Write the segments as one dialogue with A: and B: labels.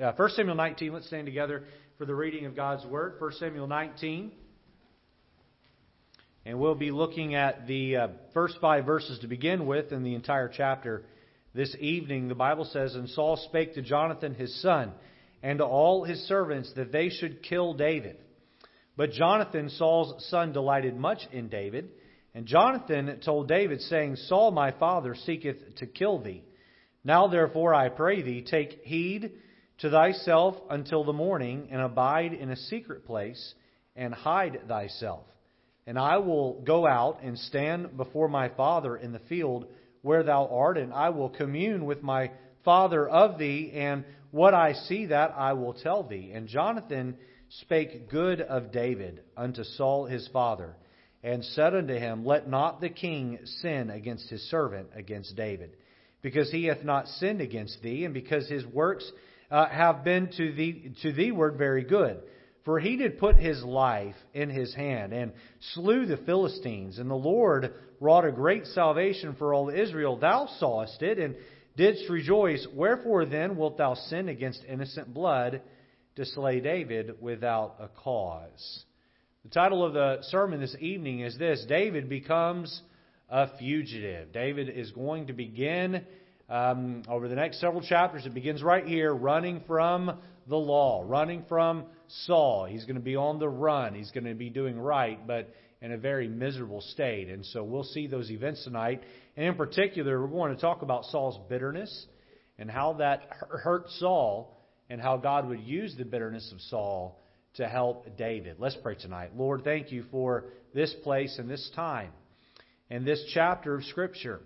A: Uh, 1 Samuel 19, let's stand together for the reading of God's Word. 1 Samuel 19. And we'll be looking at the uh, first five verses to begin with in the entire chapter this evening. The Bible says, And Saul spake to Jonathan his son and to all his servants that they should kill David. But Jonathan, Saul's son, delighted much in David. And Jonathan told David, saying, Saul my father seeketh to kill thee. Now therefore I pray thee, take heed to thyself until the morning, and abide in a secret place, and hide thyself. And I will go out and stand before my father in the field where thou art, and I will commune with my father of thee, and what I see that I will tell thee. And Jonathan spake good of David unto Saul his father, and said unto him, Let not the king sin against his servant, against David because he hath not sinned against thee, and because his works uh, have been to thee to thee word very good. For he did put his life in his hand, and slew the Philistines, and the Lord wrought a great salvation for all Israel. Thou sawest it, and didst rejoice. Wherefore then wilt thou sin against innocent blood to slay David without a cause? The title of the sermon this evening is this David becomes a fugitive. David is going to begin um, over the next several chapters. It begins right here, running from the law, running from Saul. He's going to be on the run. He's going to be doing right, but in a very miserable state. And so we'll see those events tonight. And in particular, we're going to talk about Saul's bitterness and how that hurt Saul and how God would use the bitterness of Saul to help David. Let's pray tonight. Lord, thank you for this place and this time and this chapter of Scripture.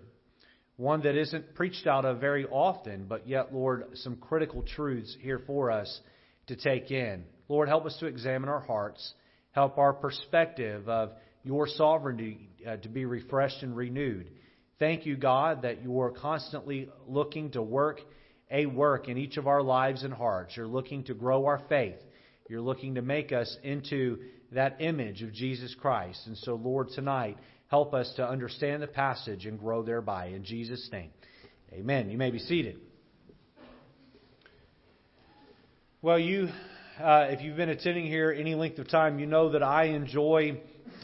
A: One that isn't preached out of very often, but yet, Lord, some critical truths here for us to take in. Lord, help us to examine our hearts. Help our perspective of your sovereignty uh, to be refreshed and renewed. Thank you, God, that you are constantly looking to work a work in each of our lives and hearts. You're looking to grow our faith. You're looking to make us into that image of Jesus Christ. And so, Lord, tonight, help us to understand the passage and grow thereby. In Jesus' name, amen. You may be seated. Well, you, uh, if you've been attending here any length of time, you know that I enjoy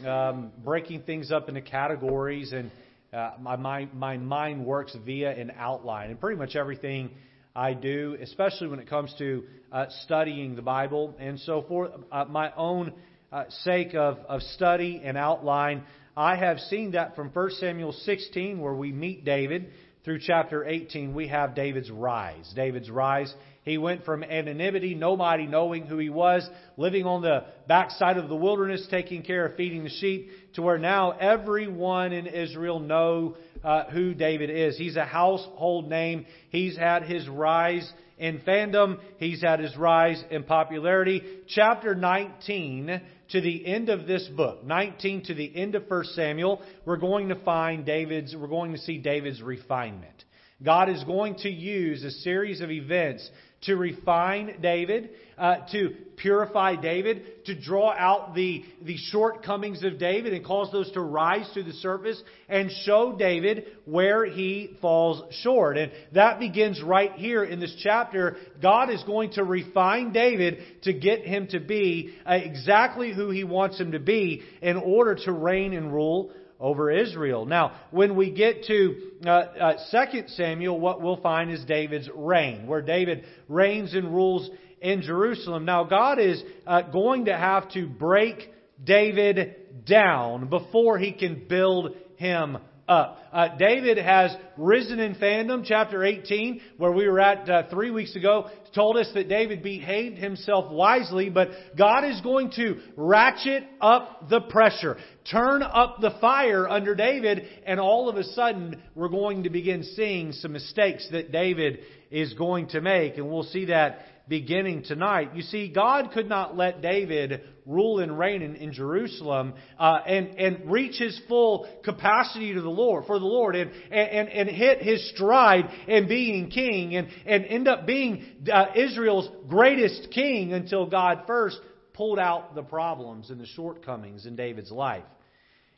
A: um, breaking things up into categories, and uh, my, my, my mind works via an outline. And pretty much everything I do, especially when it comes to uh, studying the Bible. And so, for uh, my own uh, sake of, of study and outline, I have seen that from 1 Samuel 16, where we meet David, through chapter 18, we have David's rise. David's rise. He went from anonymity, nobody knowing who he was, living on the backside of the wilderness, taking care of feeding the sheep, to where now everyone in Israel know uh, who David is. He's a household name. He's had his rise in fandom. He's had his rise in popularity. Chapter 19 to the end of this book, 19 to the end of 1 Samuel, we're going to find David's, we're going to see David's refinement. God is going to use a series of events to refine David, uh, to purify David, to draw out the, the shortcomings of David and cause those to rise to the surface and show David where he falls short. And that begins right here in this chapter. God is going to refine David to get him to be uh, exactly who he wants him to be in order to reign and rule over Israel. Now, when we get to uh, uh, 2 Samuel, what we'll find is David's reign, where David reigns and rules in Jerusalem. Now, God is uh, going to have to break David down before he can build him up. Uh, David has risen in fandom, chapter 18, where we were at uh, three weeks ago, told us that David behaved himself wisely, but God is going to ratchet up the pressure, turn up the fire under David, and all of a sudden we're going to begin seeing some mistakes that David is going to make, and we'll see that beginning tonight. You see, God could not let David rule and reign in, in Jerusalem uh, and and reach his full capacity to the Lord for the Lord and and and hit his stride in being king and and end up being uh, Israel's greatest king until God first pulled out the problems and the shortcomings in David's life.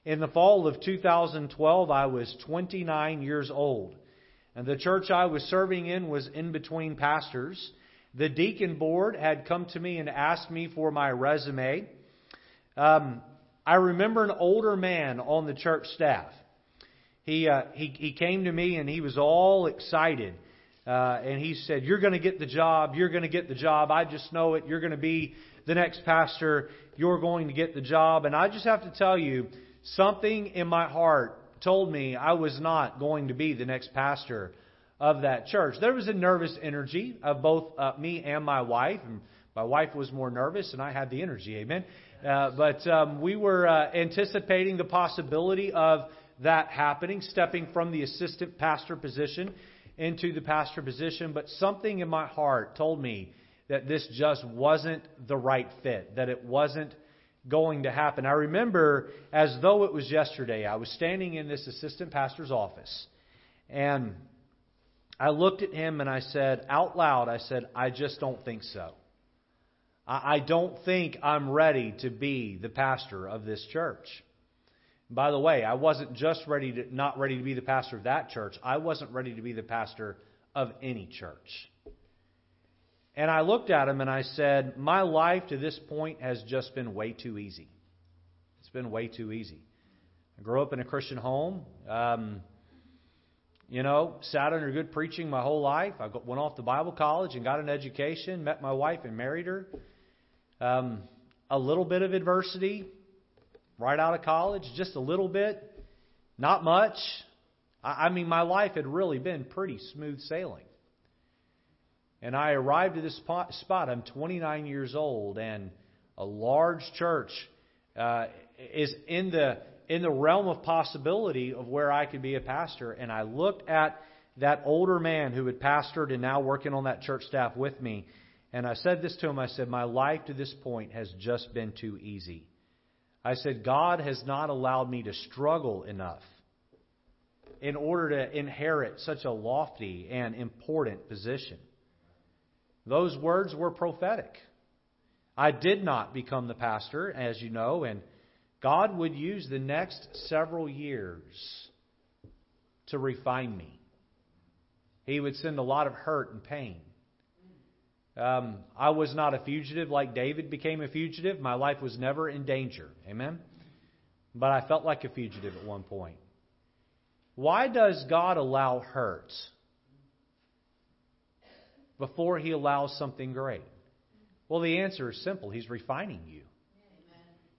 A: In the fall of 2012, I was 29 years old. And the church I was serving in was in between pastors. The deacon board had come to me and asked me for my resume. Um, I remember an older man on the church staff. He, uh, he, he came to me and he was all excited. Uh, and he said, You're going to get the job. You're going to get the job. I just know it. You're going to be the next pastor. You're going to get the job. And I just have to tell you, something in my heart told me I was not going to be the next pastor of that church. There was a nervous energy of both uh, me and my wife. And my wife was more nervous, and I had the energy. Amen. Uh, but um, we were uh, anticipating the possibility of that happening, stepping from the assistant pastor position into the pastor position. But something in my heart told me that this just wasn't the right fit, that it wasn't going to happen. I remember as though it was yesterday, I was standing in this assistant pastor's office, and I looked at him and I said out loud, I said, I just don't think so. I don't think I'm ready to be the pastor of this church. By the way, I wasn't just ready to not ready to be the pastor of that church. I wasn't ready to be the pastor of any church. And I looked at him and I said, My life to this point has just been way too easy. It's been way too easy. I grew up in a Christian home. Um, you know, sat under good preaching my whole life. I went off to Bible college and got an education, met my wife and married her. Um, a little bit of adversity right out of college, just a little bit, not much. I, I mean, my life had really been pretty smooth sailing. And I arrived at this spot, spot. I'm 29 years old, and a large church uh, is in the in the realm of possibility of where I could be a pastor. And I looked at that older man who had pastored and now working on that church staff with me, and I said this to him. I said, My life to this point has just been too easy. I said, God has not allowed me to struggle enough in order to inherit such a lofty and important position. Those words were prophetic. I did not become the pastor, as you know, and God would use the next several years to refine me. He would send a lot of hurt and pain. Um, I was not a fugitive like David became a fugitive. My life was never in danger. Amen? But I felt like a fugitive at one point. Why does God allow hurt before He allows something great? Well, the answer is simple He's refining you.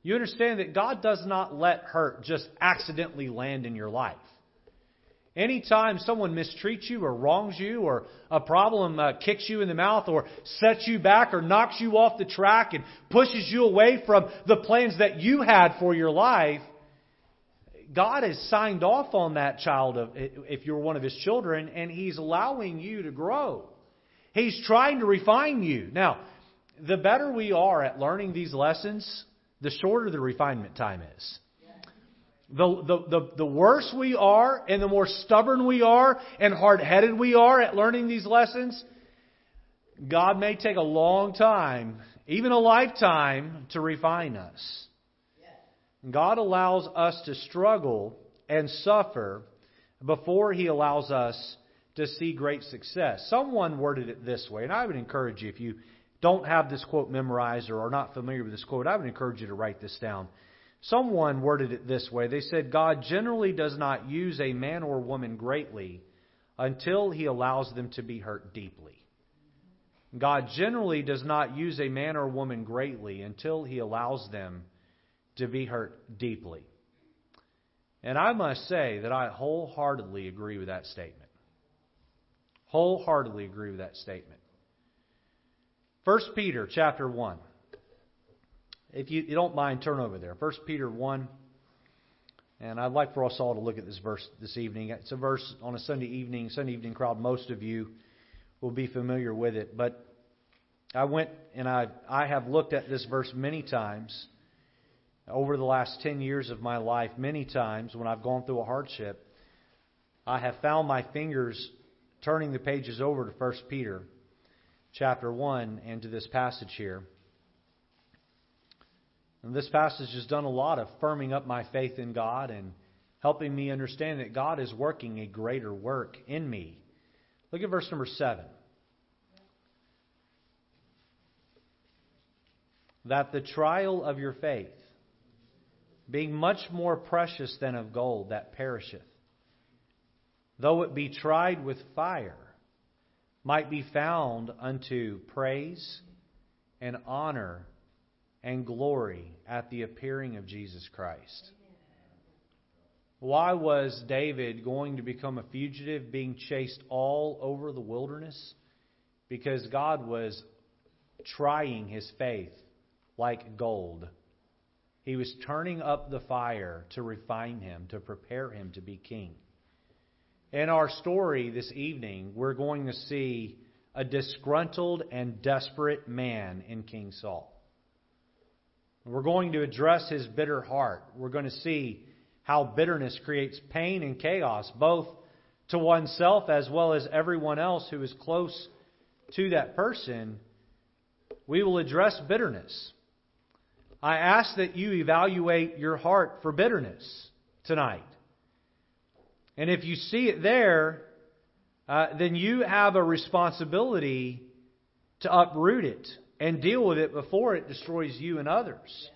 A: You understand that God does not let hurt just accidentally land in your life. Anytime someone mistreats you or wrongs you or a problem uh, kicks you in the mouth or sets you back or knocks you off the track and pushes you away from the plans that you had for your life, God has signed off on that child of, if you're one of his children and he's allowing you to grow. He's trying to refine you. Now, the better we are at learning these lessons, the shorter the refinement time is. The, the, the, the worse we are and the more stubborn we are and hard headed we are at learning these lessons, God may take a long time, even a lifetime, to refine us. God allows us to struggle and suffer before He allows us to see great success. Someone worded it this way, and I would encourage you, if you don't have this quote memorized or are not familiar with this quote, I would encourage you to write this down. Someone worded it this way. They said, God generally does not use a man or woman greatly until he allows them to be hurt deeply. God generally does not use a man or woman greatly until he allows them to be hurt deeply. And I must say that I wholeheartedly agree with that statement. Wholeheartedly agree with that statement. 1 Peter chapter 1. If you, you don't mind, turn over there. 1 Peter 1. And I'd like for us all to look at this verse this evening. It's a verse on a Sunday evening, Sunday evening crowd. Most of you will be familiar with it. But I went and I, I have looked at this verse many times over the last 10 years of my life. Many times when I've gone through a hardship, I have found my fingers turning the pages over to 1 Peter chapter 1 and to this passage here. And this passage has done a lot of firming up my faith in God and helping me understand that God is working a greater work in me. Look at verse number 7. that the trial of your faith, being much more precious than of gold that perisheth, though it be tried with fire, might be found unto praise and honor and glory at the appearing of Jesus Christ. Why was David going to become a fugitive, being chased all over the wilderness? Because God was trying his faith like gold. He was turning up the fire to refine him, to prepare him to be king. In our story this evening, we're going to see a disgruntled and desperate man in King Saul. We're going to address his bitter heart. We're going to see how bitterness creates pain and chaos, both to oneself as well as everyone else who is close to that person. We will address bitterness. I ask that you evaluate your heart for bitterness tonight. And if you see it there, uh, then you have a responsibility to uproot it and deal with it before it destroys you and others.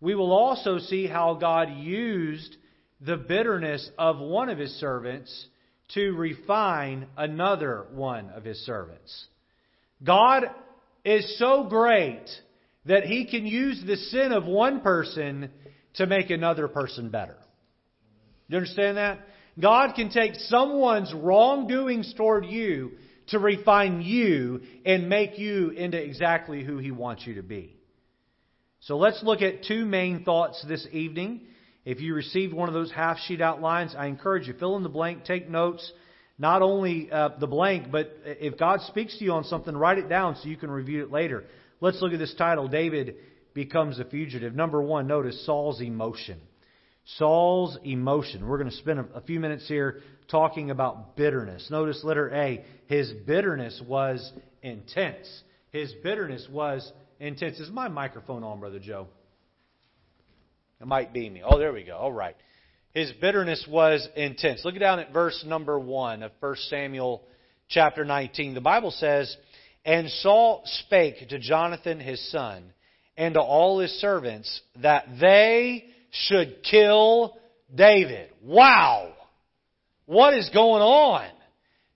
A: We will also see how God used the bitterness of one of his servants to refine another one of his servants. God is so great that he can use the sin of one person to make another person better. You understand that? God can take someone's wrongdoings toward you to refine you and make you into exactly who he wants you to be. So let's look at two main thoughts this evening. If you received one of those half sheet outlines, I encourage you fill in the blank, take notes. Not only uh, the blank, but if God speaks to you on something, write it down so you can review it later. Let's look at this title David becomes a fugitive. Number one, notice Saul's emotion. Saul's emotion. We're going to spend a few minutes here talking about bitterness. Notice letter A. His bitterness was intense. His bitterness was intense. Is my microphone on, Brother Joe? It might be me. Oh, there we go. All right. His bitterness was intense. Look down at verse number 1 of 1 Samuel chapter 19. The Bible says, And Saul spake to Jonathan his son and to all his servants that they should kill David. Wow! What is going on?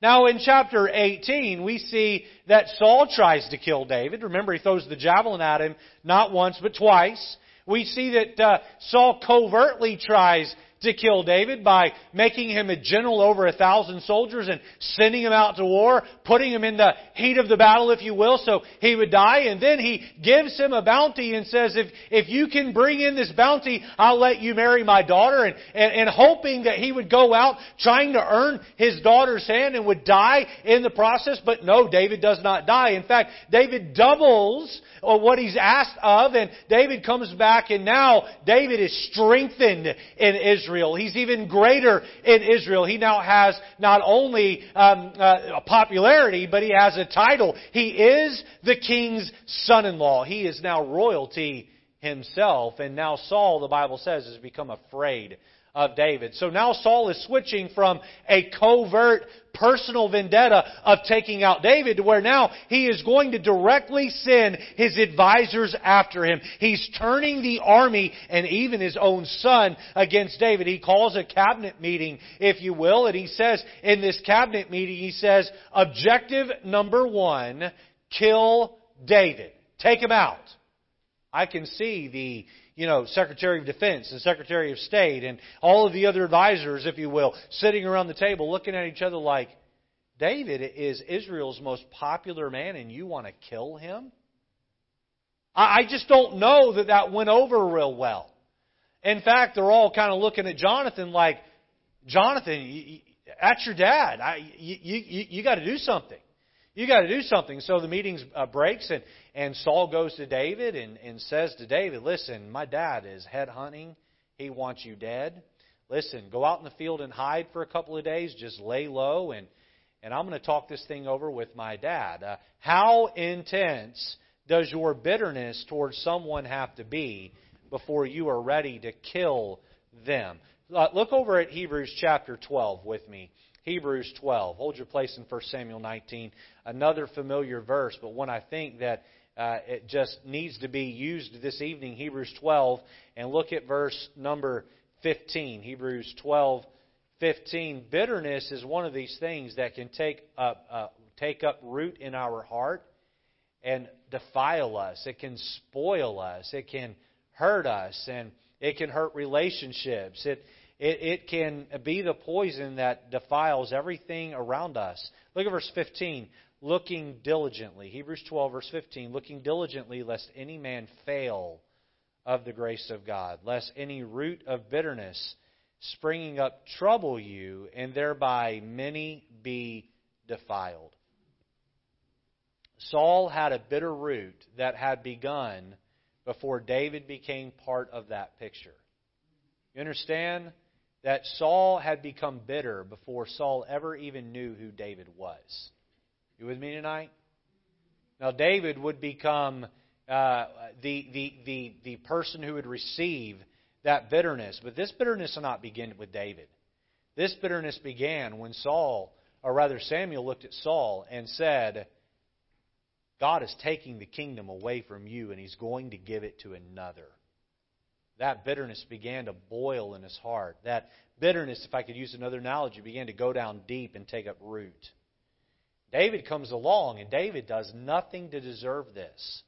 A: Now, in chapter 18, we see that Saul tries to kill David. Remember, he throws the javelin at him not once, but twice. We see that uh, Saul covertly tries to kill David by making him a general over a thousand soldiers and sending him out to war, putting him in the heat of the battle, if you will, so he would die. And then he gives him a bounty and says, if, if you can bring in this bounty, I'll let you marry my daughter. And, and, and hoping that he would go out trying to earn his daughter's hand and would die in the process. But no, David does not die. In fact, David doubles uh, what he's asked of and David comes back and now David is strengthened in Israel. Israel. He's even greater in Israel. He now has not only um, uh, popularity, but he has a title. He is the king's son-in-law. He is now royalty himself. And now Saul, the Bible says, has become afraid of David. So now Saul is switching from a covert personal vendetta of taking out David to where now he is going to directly send his advisors after him. He's turning the army and even his own son against David. He calls a cabinet meeting, if you will, and he says in this cabinet meeting, he says, objective number one, kill David. Take him out. I can see the you know, Secretary of Defense and Secretary of State and all of the other advisors, if you will, sitting around the table looking at each other like, David is Israel's most popular man and you want to kill him? I just don't know that that went over real well. In fact, they're all kind of looking at Jonathan like, Jonathan, that's your dad. I, you you, you got to do something. You got to do something. So the meeting uh, breaks, and, and Saul goes to David and, and says to David, Listen, my dad is head hunting. He wants you dead. Listen, go out in the field and hide for a couple of days. Just lay low, and, and I'm going to talk this thing over with my dad. Uh, how intense does your bitterness towards someone have to be before you are ready to kill them? Uh, look over at Hebrews chapter 12 with me. Hebrews 12. Hold your place in 1 Samuel 19. Another familiar verse, but one I think that uh, it just needs to be used this evening. Hebrews 12, and look at verse number 15. Hebrews 12, 15. Bitterness is one of these things that can take up, uh, take up root in our heart and defile us. It can spoil us. It can hurt us, and it can hurt relationships. It it, it can be the poison that defiles everything around us. Look at verse 15. Looking diligently. Hebrews 12, verse 15. Looking diligently, lest any man fail of the grace of God, lest any root of bitterness springing up trouble you, and thereby many be defiled. Saul had a bitter root that had begun before David became part of that picture. You understand? that Saul had become bitter before Saul ever even knew who David was. You with me tonight? Now, David would become uh, the, the, the, the person who would receive that bitterness. But this bitterness did not begin with David. This bitterness began when Saul, or rather Samuel, looked at Saul and said, God is taking the kingdom away from you and he's going to give it to another that bitterness began to boil in his heart. That bitterness, if I could use another analogy, began to go down deep and take up root. David comes along, and David does nothing to deserve this.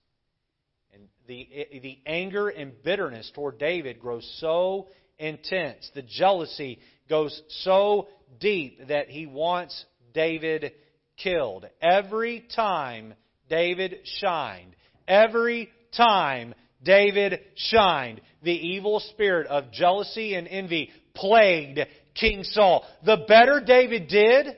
A: And the, the anger and bitterness toward David grows so intense. The jealousy goes so deep that he wants David killed. Every time David shined, every time David shined. The evil spirit of jealousy and envy plagued King Saul. The better David did,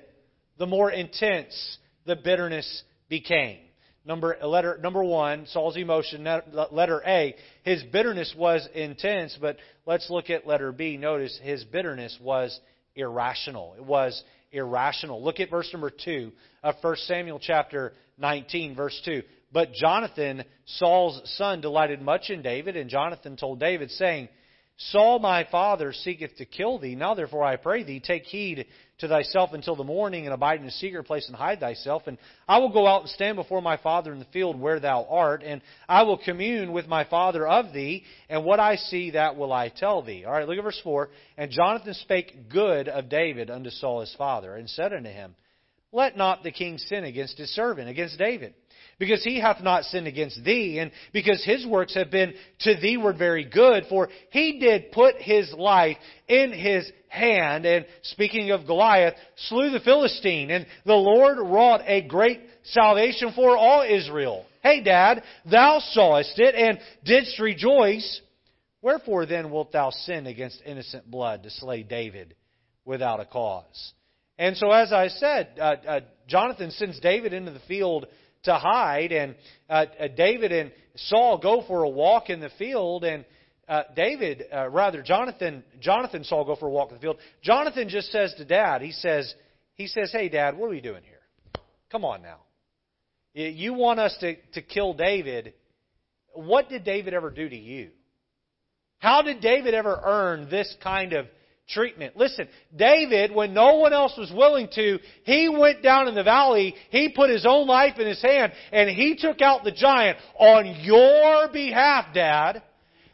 A: the more intense the bitterness became. Number, letter, number one, Saul's emotion, letter A, his bitterness was intense, but let's look at letter B. Notice his bitterness was irrational. It was irrational. Look at verse number 2 of 1 Samuel chapter 19, verse 2. But Jonathan, Saul's son, delighted much in David, and Jonathan told David, saying, Saul my father seeketh to kill thee. Now therefore I pray thee, take heed to thyself until the morning, and abide in a secret place and hide thyself. And I will go out and stand before my father in the field where thou art, and I will commune with my father of thee, and what I see that will I tell thee. All right, look at verse 4. And Jonathan spake good of David unto Saul his father, and said unto him, Let not the king sin against his servant, against David because he hath not sinned against thee, and because his works have been to thee were very good, for he did put his life in his hand, and speaking of Goliath, slew the Philistine, and the Lord wrought a great salvation for all Israel. Hey, Dad, thou sawest it, and didst rejoice. Wherefore then wilt thou sin against innocent blood to slay David without a cause? And so, as I said, uh, uh, Jonathan sends David into the field to hide. And uh, uh, David and Saul go for a walk in the field, and uh, David, uh, rather Jonathan, Jonathan Saul go for a walk in the field. Jonathan just says to Dad, he says, he says, "Hey, Dad, what are we doing here? Come on now. You want us to to kill David? What did David ever do to you? How did David ever earn this kind of treatment. Listen, David, when no one else was willing to, he went down in the valley, he put his own life in his hand, and he took out the giant on your behalf, Dad.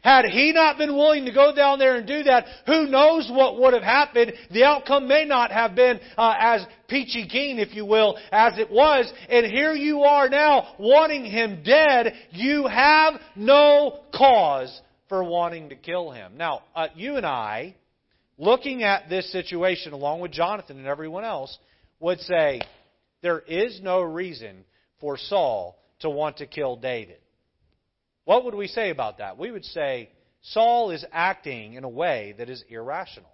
A: Had he not been willing to go down there and do that, who knows what would have happened? The outcome may not have been uh, as peachy keen, if you will, as it was. And here you are now wanting him dead. You have no cause for wanting to kill him. Now, uh, you and I, looking at this situation along with Jonathan and everyone else, would say there is no reason for Saul to want to kill David. What would we say about that? We would say Saul is acting in a way that is irrational.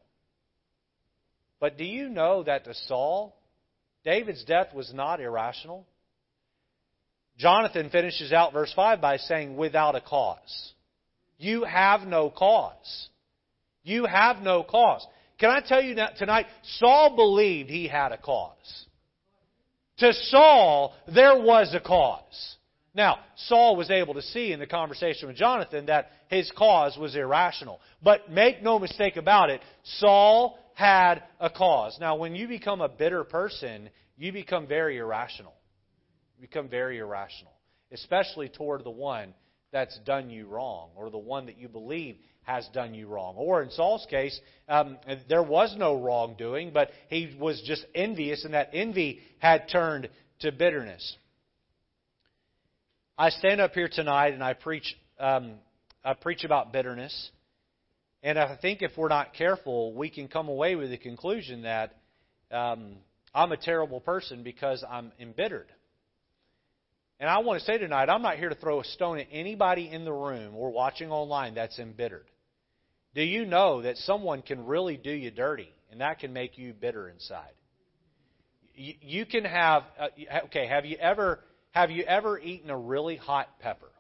A: But do you know that to Saul, David's death was not irrational? Jonathan finishes out verse 5 by saying, without a cause. You have no cause. You have no cause. Can I tell you tonight, Saul believed he had a cause. To Saul, there was a cause. Now, Saul was able to see in the conversation with Jonathan that his cause was irrational. But make no mistake about it, Saul had a cause. Now, when you become a bitter person, you become very irrational. You become very irrational, especially toward the one that's done you wrong or the one that you believe has done you wrong. Or in Saul's case, um, there was no wrongdoing, but he was just envious, and that envy had turned to bitterness. I stand up here tonight and I preach, um, I preach about bitterness. And I think if we're not careful, we can come away with the conclusion that um, I'm a terrible person because I'm embittered. And I want to say tonight, I'm not here to throw a stone at anybody in the room or watching online that's embittered. Do you know that someone can really do you dirty, and that can make you bitter inside? You, you can have uh, okay. Have you ever have you ever eaten a really hot pepper?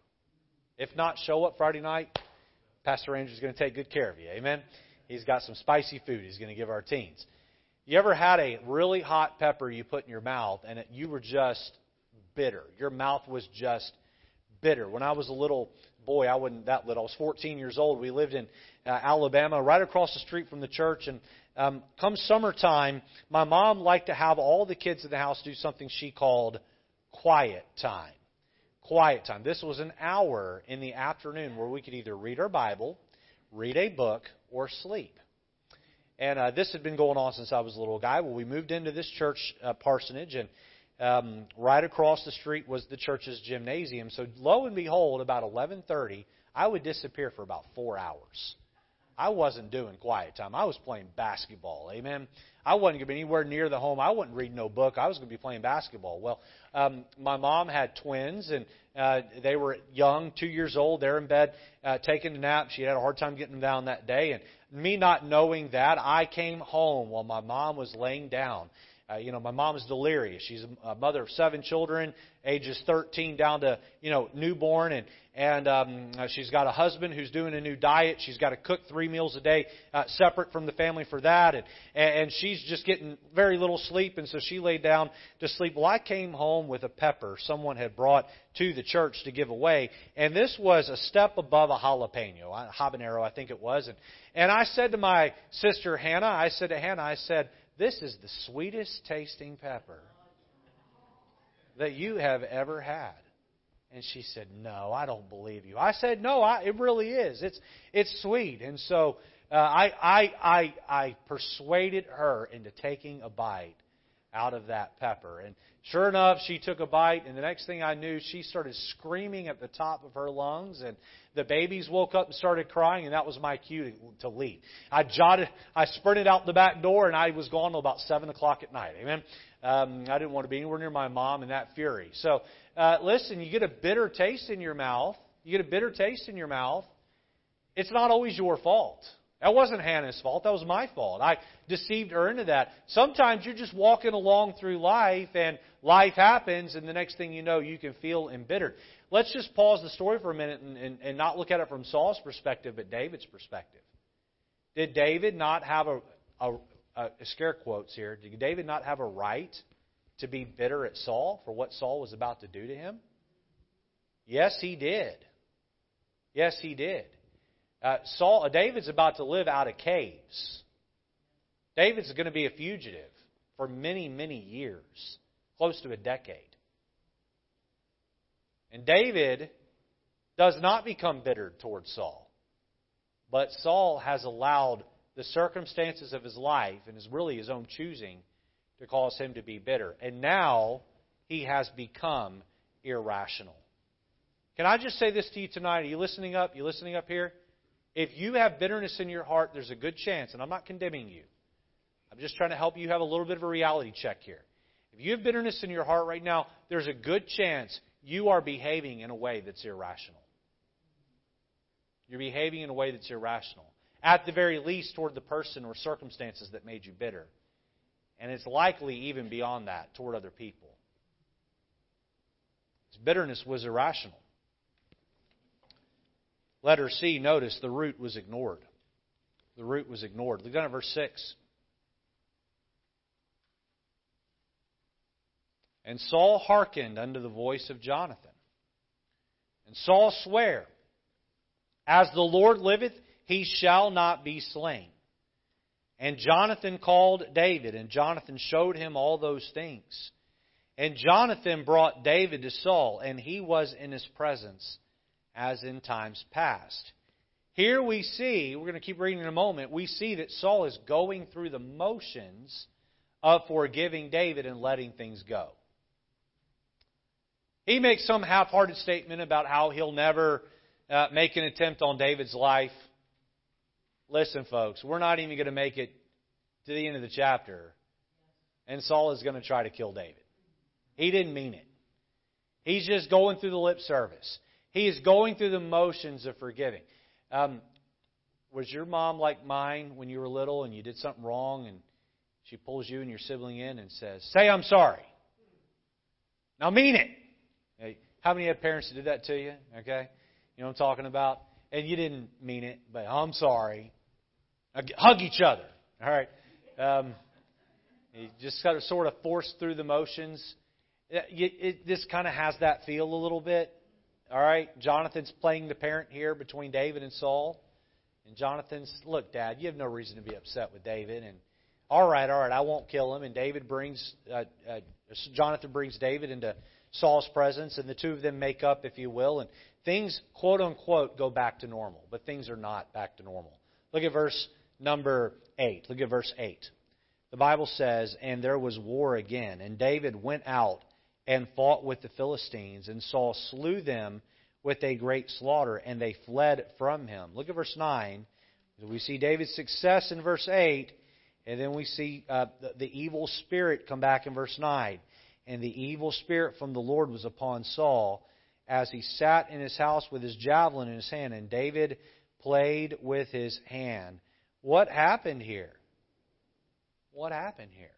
A: If not, show up Friday night. Pastor Andrew's going to take good care of you. Amen. He's got some spicy food he's going to give our teens. You ever had a really hot pepper you put in your mouth and it, you were just bitter? Your mouth was just bitter. When I was a little boy, I wasn't that little. I was 14 years old. We lived in uh, Alabama, right across the street from the church. And um, come summertime, my mom liked to have all the kids in the house do something she called quiet time. Quiet time. This was an hour in the afternoon where we could either read our Bible, read a book, or sleep. And uh, this had been going on since I was a little guy. Well, we moved into this church uh, parsonage, and um, right across the street was the church's gymnasium. So lo and behold, about 11:30, I would disappear for about four hours. I wasn't doing quiet time. I was playing basketball. Amen. I wasn't going to be anywhere near the home. I wasn't reading no book. I was going to be playing basketball. Well, um, my mom had twins, and uh, they were young, two years old. They're in bed uh, taking a nap. She had a hard time getting them down that day, and me not knowing that, I came home while my mom was laying down. Uh, you know, my mom is delirious. She's a mother of seven children, ages 13 down to you know newborn, and and um, uh, she's got a husband who's doing a new diet. She's got to cook three meals a day uh, separate from the family for that, and and she's just getting very little sleep, and so she laid down to sleep. Well, I came home with a pepper someone had brought to the church to give away, and this was a step above a jalapeno, a habanero, I think it was, and and I said to my sister Hannah, I said to Hannah, I said this is the sweetest tasting pepper that you have ever had. And she said, "No, I don't believe you." I said, "No, I, it really is. It's it's sweet." And so uh, I, I I I persuaded her into taking a bite out of that pepper. And sure enough, she took a bite, and the next thing I knew, she started screaming at the top of her lungs, and the babies woke up and started crying, and that was my cue to, to leave. I jotted, I sprinted out the back door, and I was gone until about seven o'clock at night. Amen. Um, I didn't want to be anywhere near my mom in that fury. So, uh, listen, you get a bitter taste in your mouth. You get a bitter taste in your mouth. It's not always your fault. That wasn't Hannah's fault. That was my fault. I deceived her into that. Sometimes you're just walking along through life and life happens, and the next thing you know, you can feel embittered. Let's just pause the story for a minute and, and, and not look at it from Saul's perspective, but David's perspective. Did David not have a, a, a scare quotes here? Did David not have a right to be bitter at Saul for what Saul was about to do to him? Yes, he did. Yes, he did. Uh, Saul, David's about to live out of caves. David's going to be a fugitive for many, many years, close to a decade. And David does not become bitter towards Saul. But Saul has allowed the circumstances of his life, and is really his own choosing, to cause him to be bitter. And now he has become irrational. Can I just say this to you tonight? Are you listening up? Are You listening up here? If you have bitterness in your heart, there's a good chance, and I'm not condemning you. I'm just trying to help you have a little bit of a reality check here. If you have bitterness in your heart right now, there's a good chance you are behaving in a way that's irrational. You're behaving in a way that's irrational. At the very least, toward the person or circumstances that made you bitter. And it's likely even beyond that, toward other people. Bitterness was irrational. Letter C, notice the root was ignored. The root was ignored. Look down at verse 6. And Saul hearkened unto the voice of Jonathan. And Saul sware, As the Lord liveth, he shall not be slain. And Jonathan called David, and Jonathan showed him all those things. And Jonathan brought David to Saul, and he was in his presence as in times past. Here we see, we're going to keep reading in a moment, we see that Saul is going through the motions of forgiving David and letting things go. He makes some half hearted statement about how he'll never uh, make an attempt on David's life. Listen, folks, we're not even going to make it to the end of the chapter, and Saul is going to try to kill David. He didn't mean it. He's just going through the lip service. He is going through the motions of forgiving. Um, was your mom like mine when you were little and you did something wrong and she pulls you and your sibling in and says, Say I'm sorry. Now mean it. Hey, how many have parents that did that to you? Okay? You know what I'm talking about? And you didn't mean it, but I'm sorry. Hug each other. All right? Um, you just got to sort of force through the motions. It, it, this kind of has that feel a little bit. All right, Jonathan's playing the parent here between David and Saul. And Jonathan's, look, Dad, you have no reason to be upset with David. And all right, all right, I won't kill him. And David brings, uh, uh, Jonathan brings David into Saul's presence, and the two of them make up, if you will. And things, quote unquote, go back to normal. But things are not back to normal. Look at verse number 8. Look at verse 8. The Bible says, And there was war again, and David went out and fought with the Philistines, and Saul slew them with a great slaughter, and they fled from him. Look at verse 9. We see David's success in verse 8, and then we see uh, the, the evil spirit come back in verse 9. And the evil spirit from the Lord was upon Saul as he sat in his house with his javelin in his hand, and David played with his hand. What happened here? What happened here?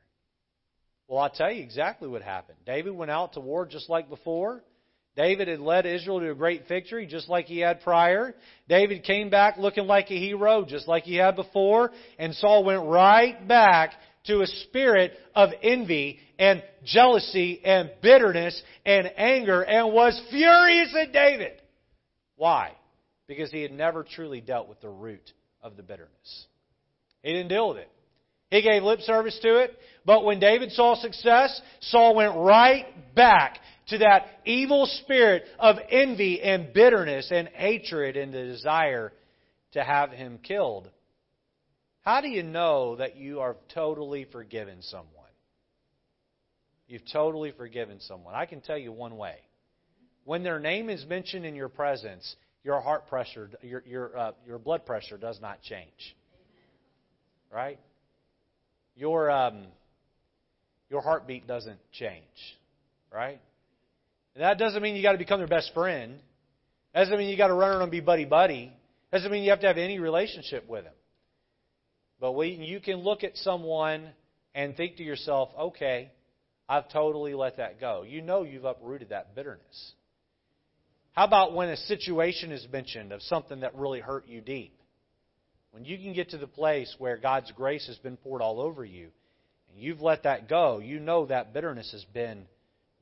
A: Well, I'll tell you exactly what happened. David went out to war just like before. David had led Israel to a great victory just like he had prior. David came back looking like a hero just like he had before. And Saul went right back to a spirit of envy and jealousy and bitterness and anger and was furious at David. Why? Because he had never truly dealt with the root of the bitterness. He didn't deal with it. He gave lip service to it. But when David saw success, Saul went right back to that evil spirit of envy and bitterness and hatred and the desire to have him killed. How do you know that you are totally forgiven someone? You've totally forgiven someone. I can tell you one way. When their name is mentioned in your presence, your heart pressure, your, your, uh, your blood pressure does not change. Right? Your um, your heartbeat doesn't change, right? And that doesn't mean you got to become their best friend. That doesn't mean you got to run around and be buddy buddy. That doesn't mean you have to have any relationship with them. But when you can look at someone and think to yourself, okay, I've totally let that go. You know you've uprooted that bitterness. How about when a situation is mentioned of something that really hurt you deep? When you can get to the place where God's grace has been poured all over you, and you've let that go, you know that bitterness has been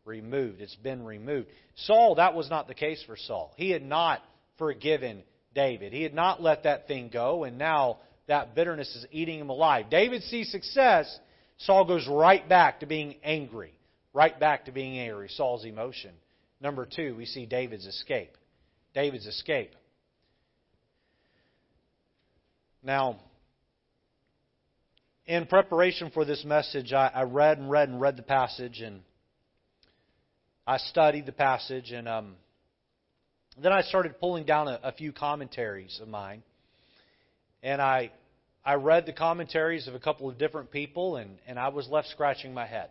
A: removed. It's been removed. Saul, that was not the case for Saul. He had not forgiven David. He had not let that thing go, and now that bitterness is eating him alive. David sees success. Saul goes right back to being angry, right back to being angry. Saul's emotion. Number two, we see David's escape. David's escape. Now, in preparation for this message, I, I, read and read and read the passage, and I studied the passage, and um, then I started pulling down a, a few commentaries of mine, and I I read the commentaries of a couple of different people, and, and I was left scratching my head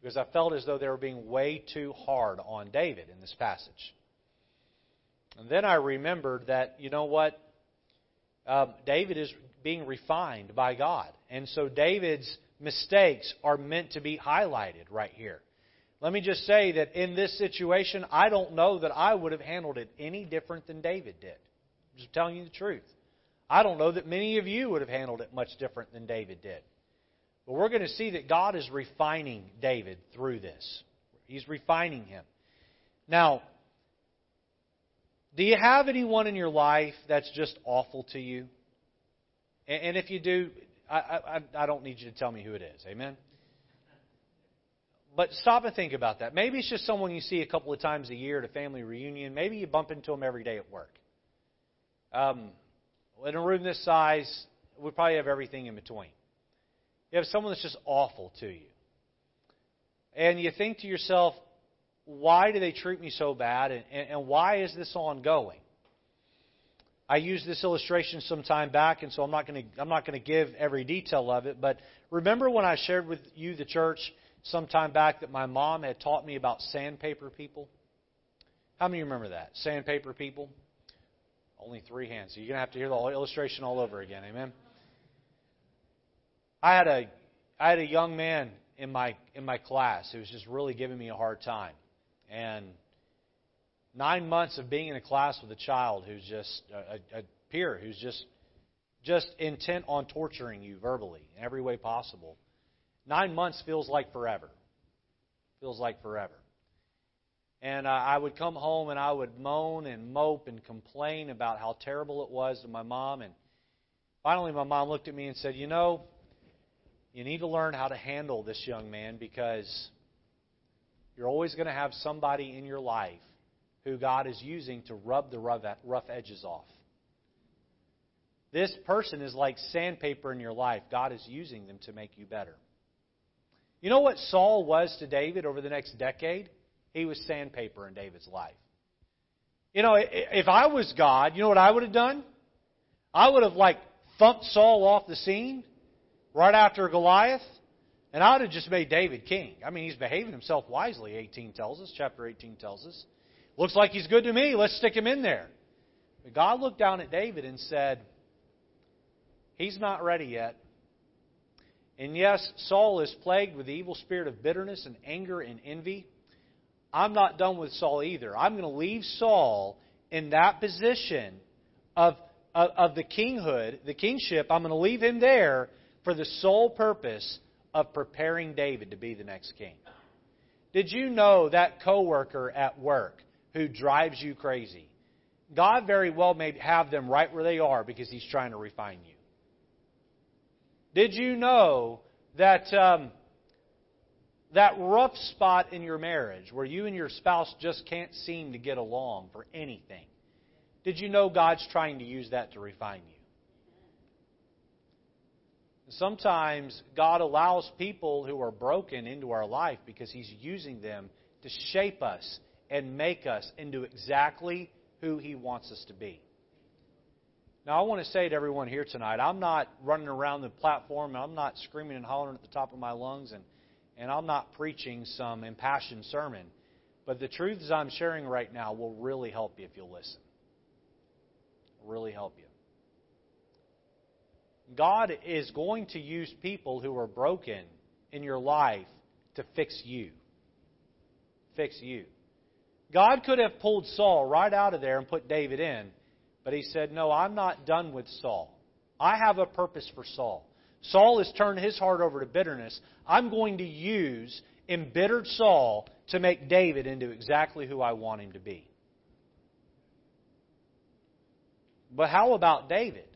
A: because I felt as though they were being way too hard on David in this passage. And then I remembered that, you know what? Uh, David is being refined by God. And so David's mistakes are meant to be highlighted right here. Let me just say that in this situation, I don't know that I would have handled it any different than David did. I'm just telling you the truth. I don't know that many of you would have handled it much different than David did. But we're going to see that God is refining David through this. He's refining him. Now, do you have anyone in your life that's just awful to you? And if you do, I, I, I don't need you to tell me who it is. Amen? But stop and think about that. Maybe it's just someone you see a couple of times a year at a family reunion. Maybe you bump into them every day at work. Um, in a room this size, we probably have everything in between. You have someone that's just awful to you. And you think to yourself, why do they treat me so bad? And, and, and why is this ongoing? I used this illustration some time back, and so I'm not going to I'm not going to give every detail of it. But remember when I shared with you the church some time back that my mom had taught me about sandpaper people? How many remember that sandpaper people? Only three hands. So you're going to have to hear the whole illustration all over again. Amen. I had a I had a young man in my in my class who was just really giving me a hard time, and nine months of being in a class with a child who's just a, a peer who's just just intent on torturing you verbally in every way possible. Nine months feels like forever. Feels like forever. And uh, I would come home and I would moan and mope and complain about how terrible it was to my mom. And finally, my mom looked at me and said, You know, you need to learn how to handle this young man because you're always going to have somebody in your life who God is using to rub the rough edges off. This person is like sandpaper in your life. God is using them to make you better. You know what Saul was to David over the next decade? He was sandpaper in David's life. You know, if I was God, you know what I would have done? I would have like thumped Saul off the scene right after Goliath, and I would have just made David king. I mean, he's behaving himself wisely, 18 tells us, chapter 18 tells us. Looks like he's good to me. Let's stick him in there. But God looked down at David and said, He's not ready yet. And yes, Saul is plagued with the evil spirit of bitterness and anger and envy. I'm not done with Saul either. I'm going to leave Saul in that position of, of, of the kinghood, the kingship. I'm going to leave him there for the sole purpose of preparing David to be the next king. Did you know that coworker at work who drives you crazy. God very well may have them right where they are because He's trying to refine you. Did you know that um, that rough spot in your marriage where you and your spouse just can't seem to get along for anything? Did you know God's trying to use that to refine you? Sometimes God allows people who are broken into our life because He's using them to shape us and make us into exactly who He wants us to be. Now, I want to say to everyone here tonight, I'm not running around the platform, and I'm not screaming and hollering at the top of my lungs, and, and I'm not preaching some impassioned sermon. But the truths I'm sharing right now will really help you if you'll listen. Really help you. God is going to use people who are broken in your life to fix you. Fix you. God could have pulled Saul right out of there and put David in, but he said, No, I'm not done with Saul. I have a purpose for Saul. Saul has turned his heart over to bitterness. I'm going to use embittered Saul to make David into exactly who I want him to be. But how about David?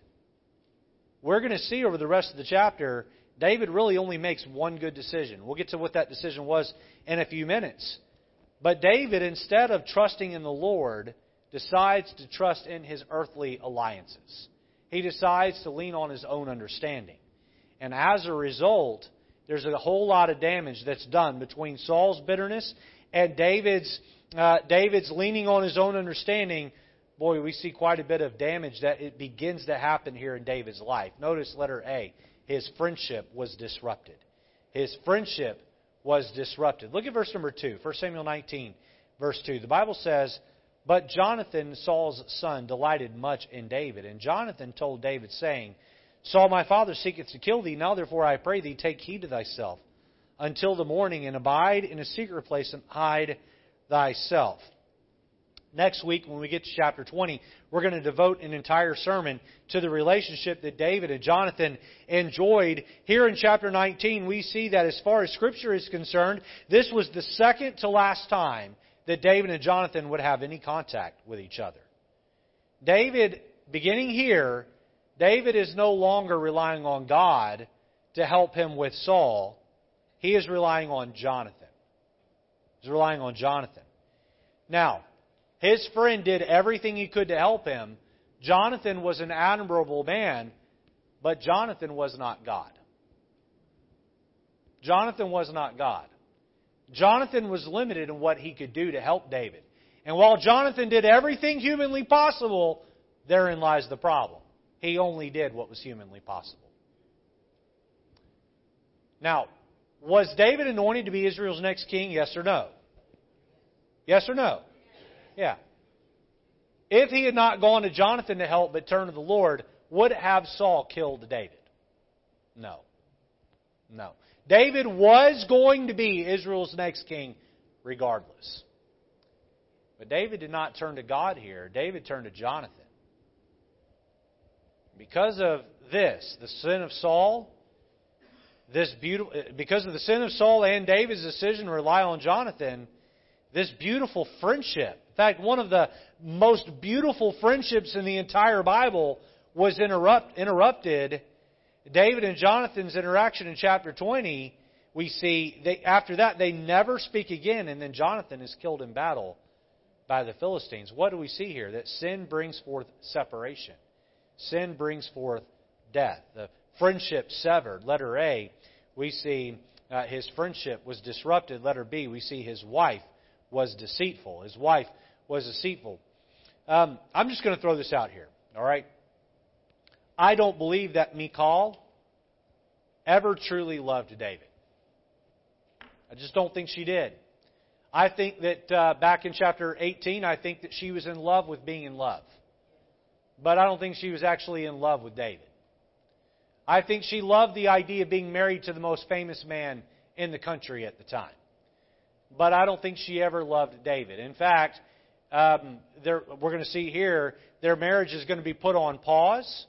A: We're going to see over the rest of the chapter, David really only makes one good decision. We'll get to what that decision was in a few minutes. But David, instead of trusting in the Lord, decides to trust in his earthly alliances. He decides to lean on his own understanding. And as a result, there's a whole lot of damage that's done between Saul's bitterness and David's, uh, David's leaning on his own understanding. Boy, we see quite a bit of damage that it begins to happen here in David's life. Notice letter A. His friendship was disrupted. His friendship was disrupted. Look at verse number 2, 1 Samuel 19, verse 2. The Bible says, But Jonathan, Saul's son, delighted much in David. And Jonathan told David, saying, Saul my father seeketh to kill thee. Now therefore I pray thee, take heed to thyself until the morning, and abide in a secret place, and hide thyself. Next week, when we get to chapter 20, we're going to devote an entire sermon to the relationship that David and Jonathan enjoyed. Here in chapter 19, we see that as far as Scripture is concerned, this was the second to last time that David and Jonathan would have any contact with each other. David, beginning here, David is no longer relying on God to help him with Saul. He is relying on Jonathan. He's relying on Jonathan. Now, his friend did everything he could to help him. Jonathan was an admirable man, but Jonathan was not God. Jonathan was not God. Jonathan was limited in what he could do to help David. And while Jonathan did everything humanly possible, therein lies the problem. He only did what was humanly possible. Now, was David anointed to be Israel's next king? Yes or no? Yes or no? Yeah. If he had not gone to Jonathan to help but turned to the Lord, would have Saul killed David? No. No. David was going to be Israel's next king regardless. But David did not turn to God here. David turned to Jonathan. Because of this, the sin of Saul, this beautiful because of the sin of Saul and David's decision to rely on Jonathan, this beautiful friendship. Fact, one of the most beautiful friendships in the entire Bible was interrupt, interrupted. David and Jonathan's interaction in chapter 20, we see they, after that they never speak again, and then Jonathan is killed in battle by the Philistines. What do we see here? That sin brings forth separation. Sin brings forth death. The friendship severed. Letter A, we see uh, his friendship was disrupted. Letter B, we see his wife was deceitful. His wife was deceitful. Um, I'm just going to throw this out here, all right? I don't believe that Michal ever truly loved David. I just don't think she did. I think that uh, back in chapter 18, I think that she was in love with being in love. But I don't think she was actually in love with David. I think she loved the idea of being married to the most famous man in the country at the time but I don't think she ever loved David. In fact, um, we're going to see here their marriage is going to be put on pause.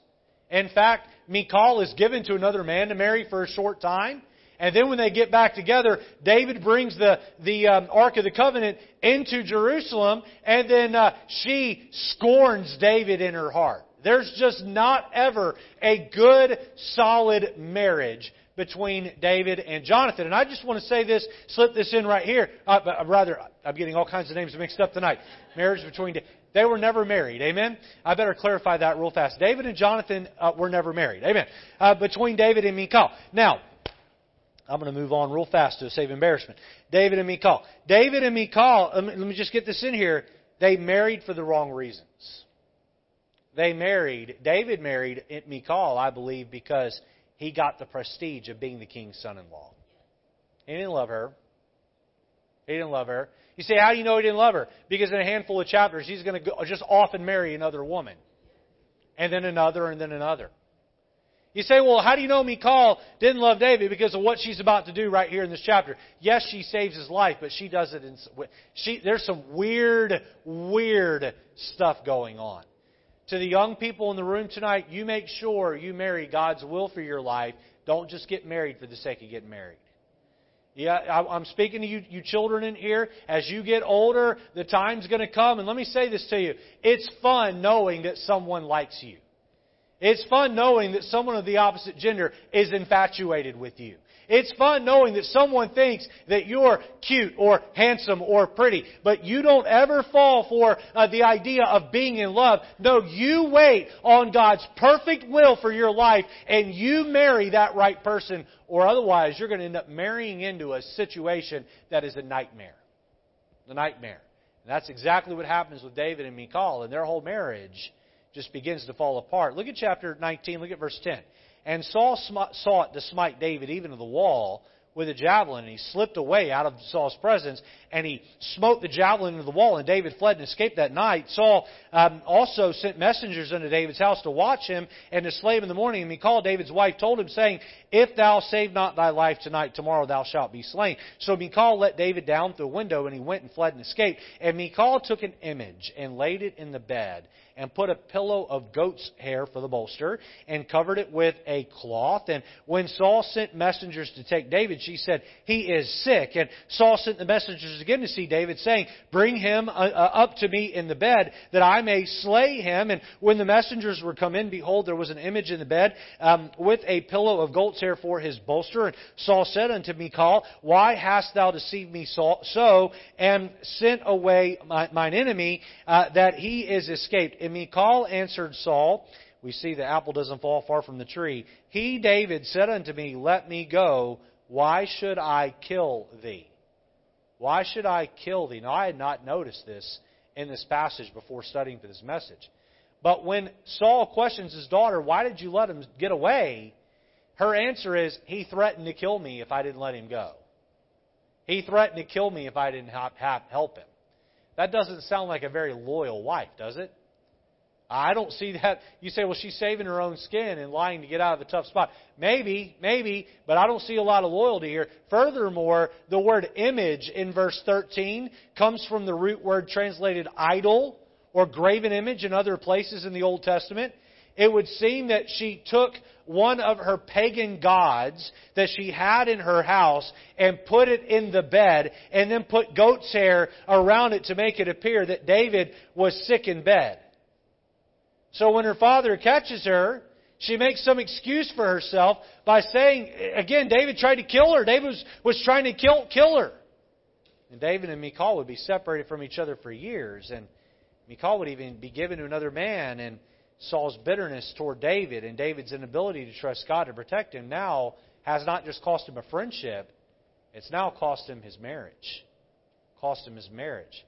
A: In fact, Michal is given to another man to marry for a short time. And then when they get back together, David brings the, the um, Ark of the Covenant into Jerusalem, and then uh, she scorns David in her heart. There's just not ever a good, solid marriage between David and Jonathan. And I just want to say this, slip this in right here. Uh, uh, rather, I'm getting all kinds of names mixed up tonight. Marriage between, they were never married. Amen? I better clarify that real fast. David and Jonathan uh, were never married. Amen? Uh, between David and Michal. Now, I'm going to move on real fast to save embarrassment. David and Michal. David and Michal, let me, just get this in here. They married for the wrong reasons. They married, David married Michal, I believe, because he got the prestige of being the king's son in law. He didn't love her. He didn't love her. You say, how do you know he didn't love her? Because in a handful of chapters, he's going to go, just often marry another woman. And then another, and then another. You say, well, how do you know Michal didn't love David? Because of what she's about to do right here in this chapter. Yes, she saves his life, but she does it in. She, there's some weird, weird stuff going on to the young people in the room tonight, you make sure you marry God's will for your life. Don't just get married for the sake of getting married. Yeah, I'm speaking to you, you children in here. As you get older, the time's going to come. And let me say this to you. It's fun knowing that someone likes you. It's fun knowing that someone of the opposite gender is infatuated with you. It's fun knowing that someone thinks that you're cute or handsome or pretty, but you don't ever fall for uh, the idea of being in love. No, you wait on God's perfect will for your life and you marry that right person, or otherwise you're going to end up marrying into a situation that is a nightmare. The nightmare. And that's exactly what happens with David and Michal, and their whole marriage just begins to fall apart. Look at chapter 19, look at verse 10. And Saul sought to smite David even to the wall with a javelin, and he slipped away out of Saul's presence, and he smote the javelin into the wall, and David fled and escaped that night. Saul um, also sent messengers unto David's house to watch him and to slay him in the morning. And he called David's wife, told him, saying, If thou save not thy life tonight, tomorrow thou shalt be slain. So Michal let David down through a window, and he went and fled and escaped. And Michal took an image and laid it in the bed and put a pillow of goat's hair for the bolster and covered it with a cloth. And when Saul sent messengers to take David, She said, He is sick. And Saul sent the messengers again to see David, saying, Bring him uh, uh, up to me in the bed, that I may slay him. And when the messengers were come in, behold, there was an image in the bed um, with a pillow of goat's hair for his bolster. And Saul said unto Michal, Why hast thou deceived me so, and sent away mine enemy, uh, that he is escaped? And Michal answered Saul, we see the apple doesn't fall far from the tree. He, David, said unto me, Let me go. Why should I kill thee? Why should I kill thee? Now, I had not noticed this in this passage before studying for this message. But when Saul questions his daughter, Why did you let him get away? Her answer is, He threatened to kill me if I didn't let him go. He threatened to kill me if I didn't help him. That doesn't sound like a very loyal wife, does it? I don't see that. You say, well, she's saving her own skin and lying to get out of a tough spot. Maybe, maybe, but I don't see a lot of loyalty here. Furthermore, the word image in verse 13 comes from the root word translated idol or graven image in other places in the Old Testament. It would seem that she took one of her pagan gods that she had in her house and put it in the bed and then put goat's hair around it to make it appear that David was sick in bed. So when her father catches her, she makes some excuse for herself by saying, again, David tried to kill her. David was, was trying to kill, kill her. And David and Michal would be separated from each other for years. And Michal would even be given to another man. And Saul's bitterness toward David and David's inability to trust God to protect him now has not just cost him a friendship, it's now cost him his marriage. Cost him his marriage.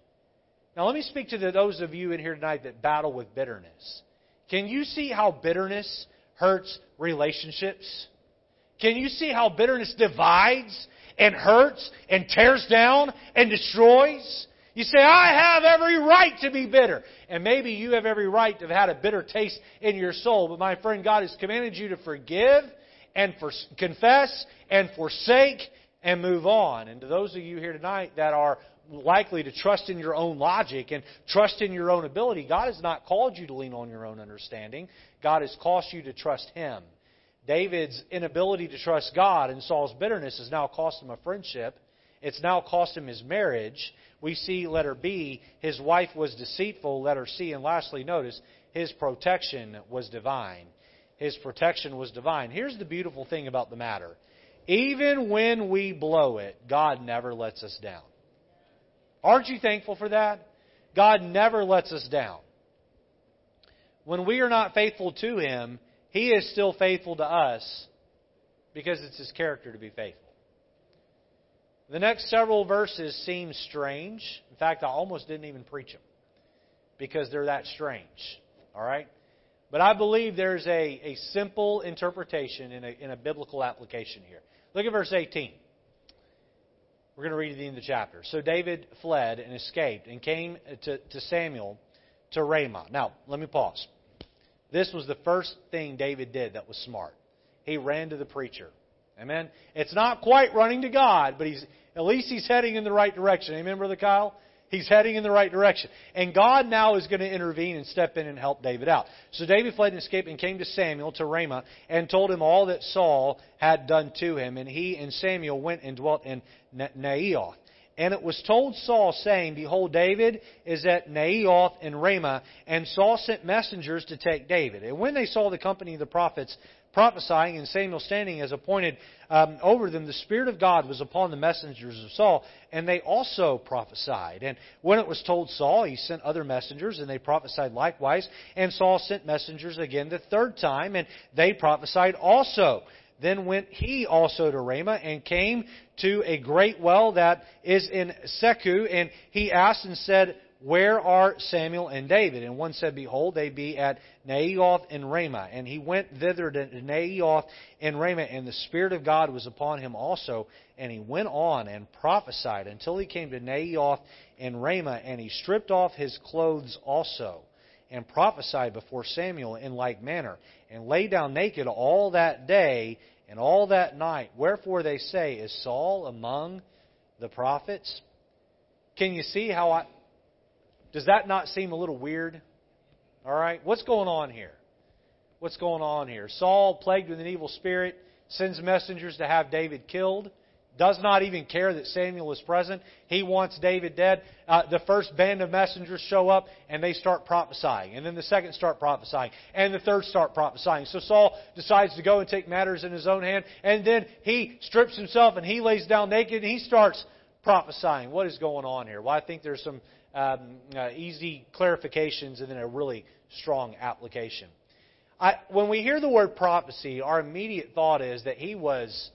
A: Now, let me speak to the, those of you in here tonight that battle with bitterness. Can you see how bitterness hurts relationships? Can you see how bitterness divides and hurts and tears down and destroys? You say, I have every right to be bitter. And maybe you have every right to have had a bitter taste in your soul. But my friend, God has commanded you to forgive and for, confess and forsake and move on. And to those of you here tonight that are likely to trust in your own logic and trust in your own ability. God has not called you to lean on your own understanding. God has called you to trust Him. David's inability to trust God and Saul's bitterness has now cost him a friendship. It's now cost him his marriage. We see, letter B, his wife was deceitful, letter C, and lastly, notice, his protection was divine. His protection was divine. Here's the beautiful thing about the matter. Even when we blow it, God never lets us down. Aren't you thankful for that? God never lets us down. When we are not faithful to Him, He is still faithful to us because it's His character to be faithful. The next several verses seem strange. In fact, I almost didn't even preach them because they're that strange. All right? But I believe there's a, a simple interpretation in a, in a biblical application here. Look at verse 18. We're going to read at the end of the chapter. So David fled and escaped and came to, to Samuel to Ramah. Now, let me pause. This was the first thing David did that was smart. He ran to the preacher. Amen. It's not quite running to God, but he's at least he's heading in the right direction. Amen, Brother Kyle? He's heading in the right direction. And God now is going to intervene and step in and help David out. So David fled and escaped and came to Samuel to Ramah and told him all that Saul had done to him. And he and Samuel went and dwelt in Naioth. And it was told Saul, saying, Behold, David is at Naioth in Ramah. And Saul sent messengers to take David. And when they saw the company of the prophets prophesying and Samuel standing as appointed um, over them, the Spirit of God was upon the messengers of Saul, and they also prophesied. And when it was told Saul, he sent other messengers, and they prophesied likewise. And Saul sent messengers again the third time, and they prophesied also. Then went he also to Ramah and came to a great well that is in Sechu, and he asked and said, where are Samuel and David? And one said, Behold, they be at Naioth in Ramah. And he went thither to Naioth in Ramah, and the Spirit of God was upon him also. And he went on and prophesied until he came to Naioth in Ramah, and he stripped off his clothes also, and prophesied before Samuel in like manner, and lay down naked all that day and all that night. Wherefore they say, Is Saul among the prophets? Can you see how I, does that not seem a little weird? All right, what's going on here? What's going on here? Saul, plagued with an evil spirit, sends messengers to have David killed. does not even care that Samuel is present. He wants David dead. Uh, the first band of messengers show up and they start prophesying. And then the second start prophesying. And the third start prophesying. So Saul decides to go and take matters in his own hand. And then he strips himself and he lays down naked and he starts prophesying. What is going on here? Well, I think there's some um, uh, easy clarifications and then a really strong application. I, when we hear the word prophecy, our immediate thought is that he was,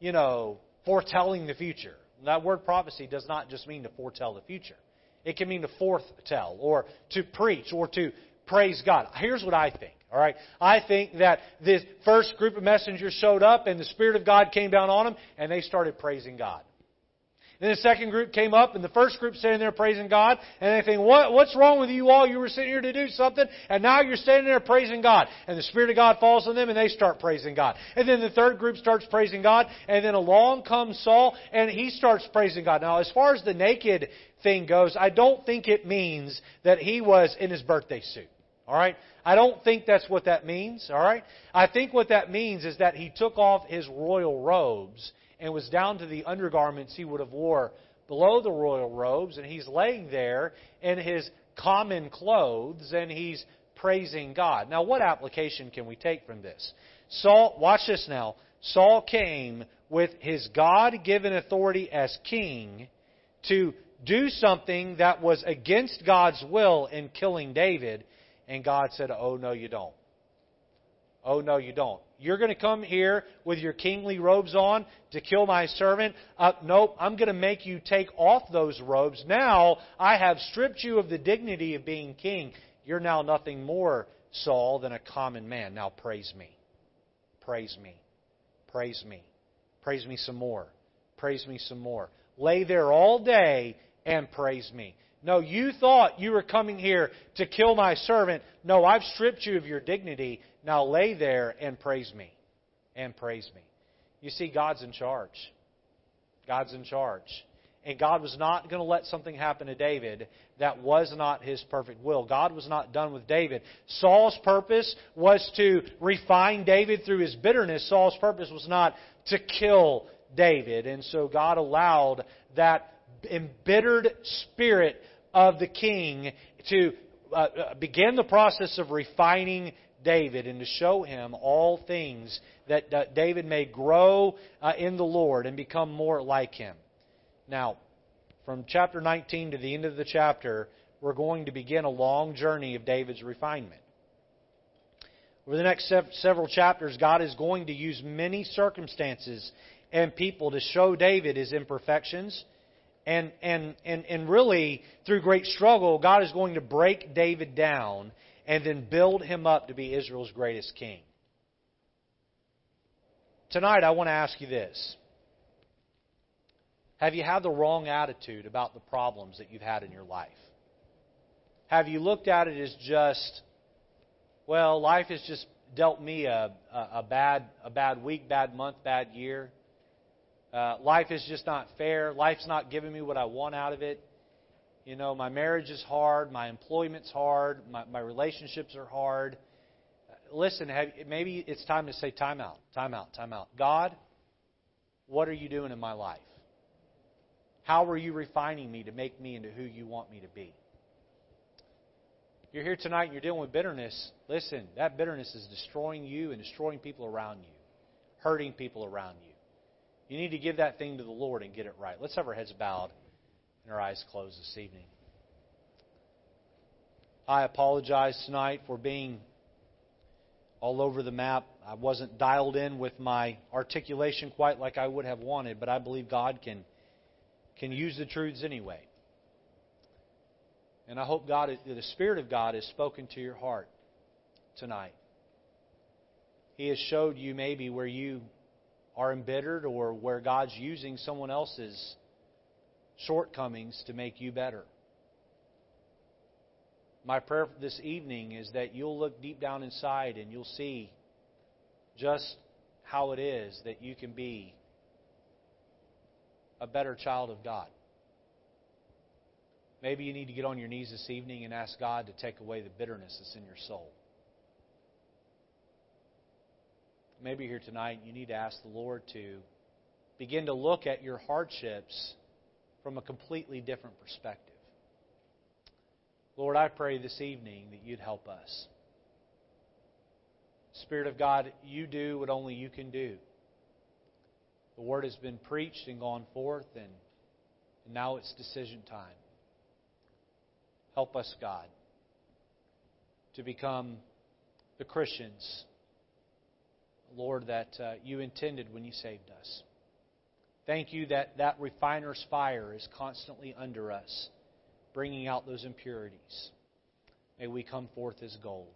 A: you know, foretelling the future. That word prophecy does not just mean to foretell the future. It can mean to foretell or to preach or to praise God. Here's what I think. All right. I think that this first group of messengers showed up and the Spirit of God came down on them and they started praising God. Then the second group came up, and the first group sitting there praising God, and they think, what, what's wrong with you all? You were sitting here to do something, and now you're standing there praising God. And the Spirit of God falls on them, and they start praising God. And then the third group starts praising God, and then along comes Saul, and he starts praising God. Now, as far as the naked thing goes, I don't think it means that he was in his birthday suit. All right? I don't think that's what that means. All right? I think what that means is that he took off his royal robes and was down to the undergarments he would have wore below the royal robes, and he's laying there in his common clothes, and he's praising God. Now, what application can we take from this? Saul, watch this now. Saul came with his God given authority as king to do something that was against God's will in killing David, and God said, Oh, no, you don't. Oh, no, you don't. You're going to come here with your kingly robes on to kill my servant. Uh, nope, I'm going to make you take off those robes. Now I have stripped you of the dignity of being king. You're now nothing more, Saul, than a common man. Now praise me. Praise me. Praise me. Praise me some more. Praise me some more. Lay there all day and praise me. No, you thought you were coming here to kill my servant. No, I've stripped you of your dignity. Now lay there and praise me. And praise me. You see, God's in charge. God's in charge. And God was not going to let something happen to David that was not his perfect will. God was not done with David. Saul's purpose was to refine David through his bitterness. Saul's purpose was not to kill David. And so God allowed that embittered spirit of the king to uh, uh, begin the process of refining David and to show him all things that uh, David may grow uh, in the Lord and become more like him. Now, from chapter 19 to the end of the chapter, we're going to begin a long journey of David's refinement. Over the next several chapters, God is going to use many circumstances and people to show David his imperfections and, and, and, and really, through great struggle, God is going to break David down and then build him up to be Israel's greatest king. Tonight, I want to ask you this Have you had the wrong attitude about the problems that you've had in your life? Have you looked at it as just, well, life has just dealt me a, a, a bad, a bad week, bad month, bad year? Uh, life is just not fair. Life's not giving me what I want out of it. You know, my marriage is hard. My employment's hard. My, my relationships are hard. Listen, have, maybe it's time to say, time out, time out, time out. God, what are you doing in my life? How are you refining me to make me into who you want me to be? You're here tonight and you're dealing with bitterness. Listen, that bitterness is destroying you and destroying people around you, hurting people around you. You need to give that thing to the Lord and get it right. Let's have our heads bowed and our eyes closed this evening. I apologize tonight for being all over the map. I wasn't dialed in with my articulation quite like I would have wanted, but I believe God can can use the truths anyway. And I hope God, the Spirit of God, has spoken to your heart tonight. He has showed you maybe where you are embittered or where God's using someone else's shortcomings to make you better. My prayer this evening is that you'll look deep down inside and you'll see just how it is that you can be a better child of God. Maybe you need to get on your knees this evening and ask God to take away the bitterness that's in your soul. Maybe here tonight you need to ask the Lord to begin to look at your hardships from a completely different perspective. Lord, I pray this evening that you'd help us. Spirit of God, you do what only you can do. The word has been preached and gone forth, and, and now it's decision time. Help us, God, to become the Christians, Lord, that uh, you intended when you saved us. Thank you that that refiner's fire is constantly under us, bringing out those impurities. May we come forth as gold.